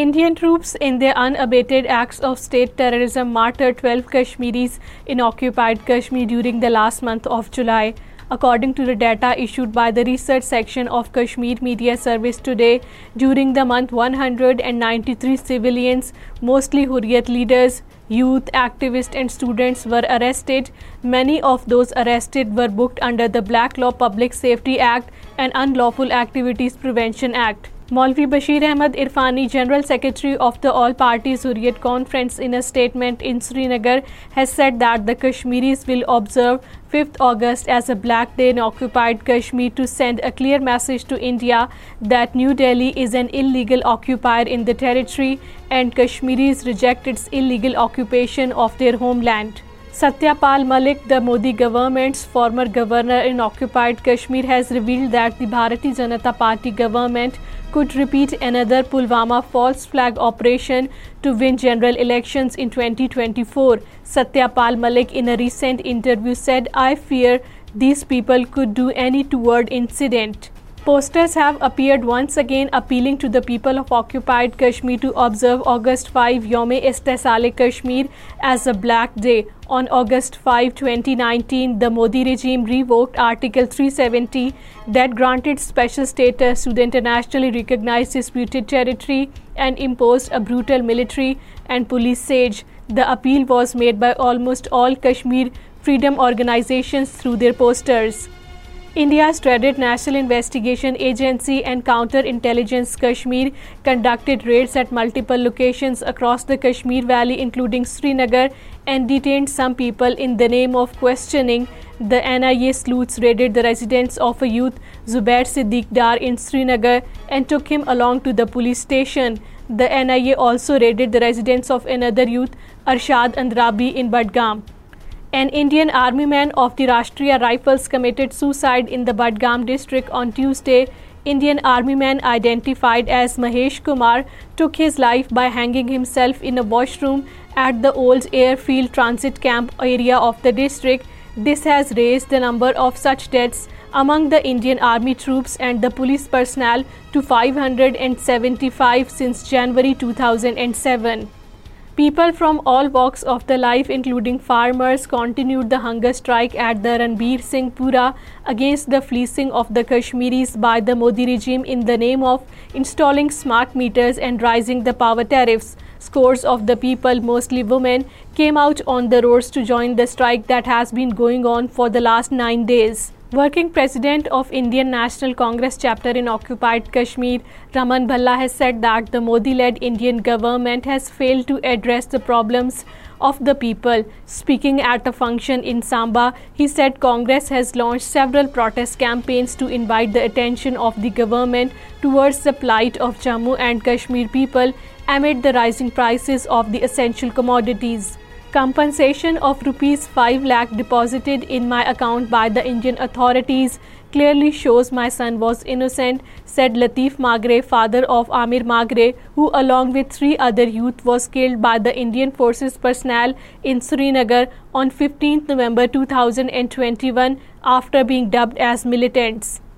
Indian troops in their unabated acts of state terrorism martyred 12 Kashmiris in occupied Kashmir during the last month of July. According to the data issued by the research section of Kashmir Media Service today, during the month 193 civilians, mostly Hurriyat leaders, youth activists and students were arrested. Many of those arrested were booked under the Black Law Public Safety Act and Unlawful Activities Prevention Act. Maulvi Bashir Ahmed Irfani, General Secretary of the All-Party Hurriyat Conference, in a statement in Srinagar has said that the Kashmiris will observe 5th August as a black day in occupied Kashmir to send a clear message to India that New Delhi is an illegal occupier in the territory and Kashmiris reject its illegal occupation of their homeland. Satyapal Malik, the Modi government's former governor in occupied Kashmir, has revealed that the Bharatiya Janata Party government could repeat another Pulwama false flag operation to win general elections in 2024. Satyapal Malik, in a recent interview, said, "I fear these people could do any two-word incident." Posters have appeared once again appealing to the people of occupied Kashmir to observe August 5 Yawm-e Istisal-e Kashmir as a black day. On August 5, 2019, the Modi regime revoked Article 370 that granted special status to the internationally recognized disputed territory and imposed a brutal military and police siege. The appeal was made by almost all Kashmir freedom organizations through their posters. India's dreaded National Investigation Agency and Counter-Intelligence Kashmir conducted raids at multiple locations across the Kashmir Valley, including Srinagar, and detained some people in the name of questioning. The NIA sleuths raided the residence of a youth, Zubair Siddiq Dar, in Srinagar and took him along to the police station. The NIA also raided the residence of another youth, Arshad Andrabi, in Budgam. An Indian army man of the Rashtriya Rifles committed suicide in the Budgam district on Tuesday. Indian army man identified as Mahesh Kumar took his life by hanging himself in a washroom at the old airfield transit camp area of the district. This has raised the number of such deaths among the Indian Army troops and the police personnel to 575 since January 2007. People from all walks of the life, including farmers, continued the hunger strike at the Ranbir Singh Pura against the fleecing of the Kashmiris by the Modi regime in the name of installing smart meters and rising the power tariffs. Scores of the people, mostly women, came out on the roads to join the strike that has been going on for the last 9 days. Working President of Indian National Congress chapter in occupied Kashmir, Raman Bhalla, has said that the Modi-led Indian government has failed to address the problems of the people. Speaking at a function in Samba, he said Congress has launched several protest campaigns to invite the attention of the government towards the plight of Jammu and Kashmir people amid the rising prices of the essential commodities. Compensation of rupees 5 lakh deposited in my account by the Indian authorities clearly shows my son was innocent, said Lateef Magre, father of Amir Magre, who along with 3 other youth was killed by the Indian forces personnel in Srinagar on 15 November 2021 after being dubbed as militants.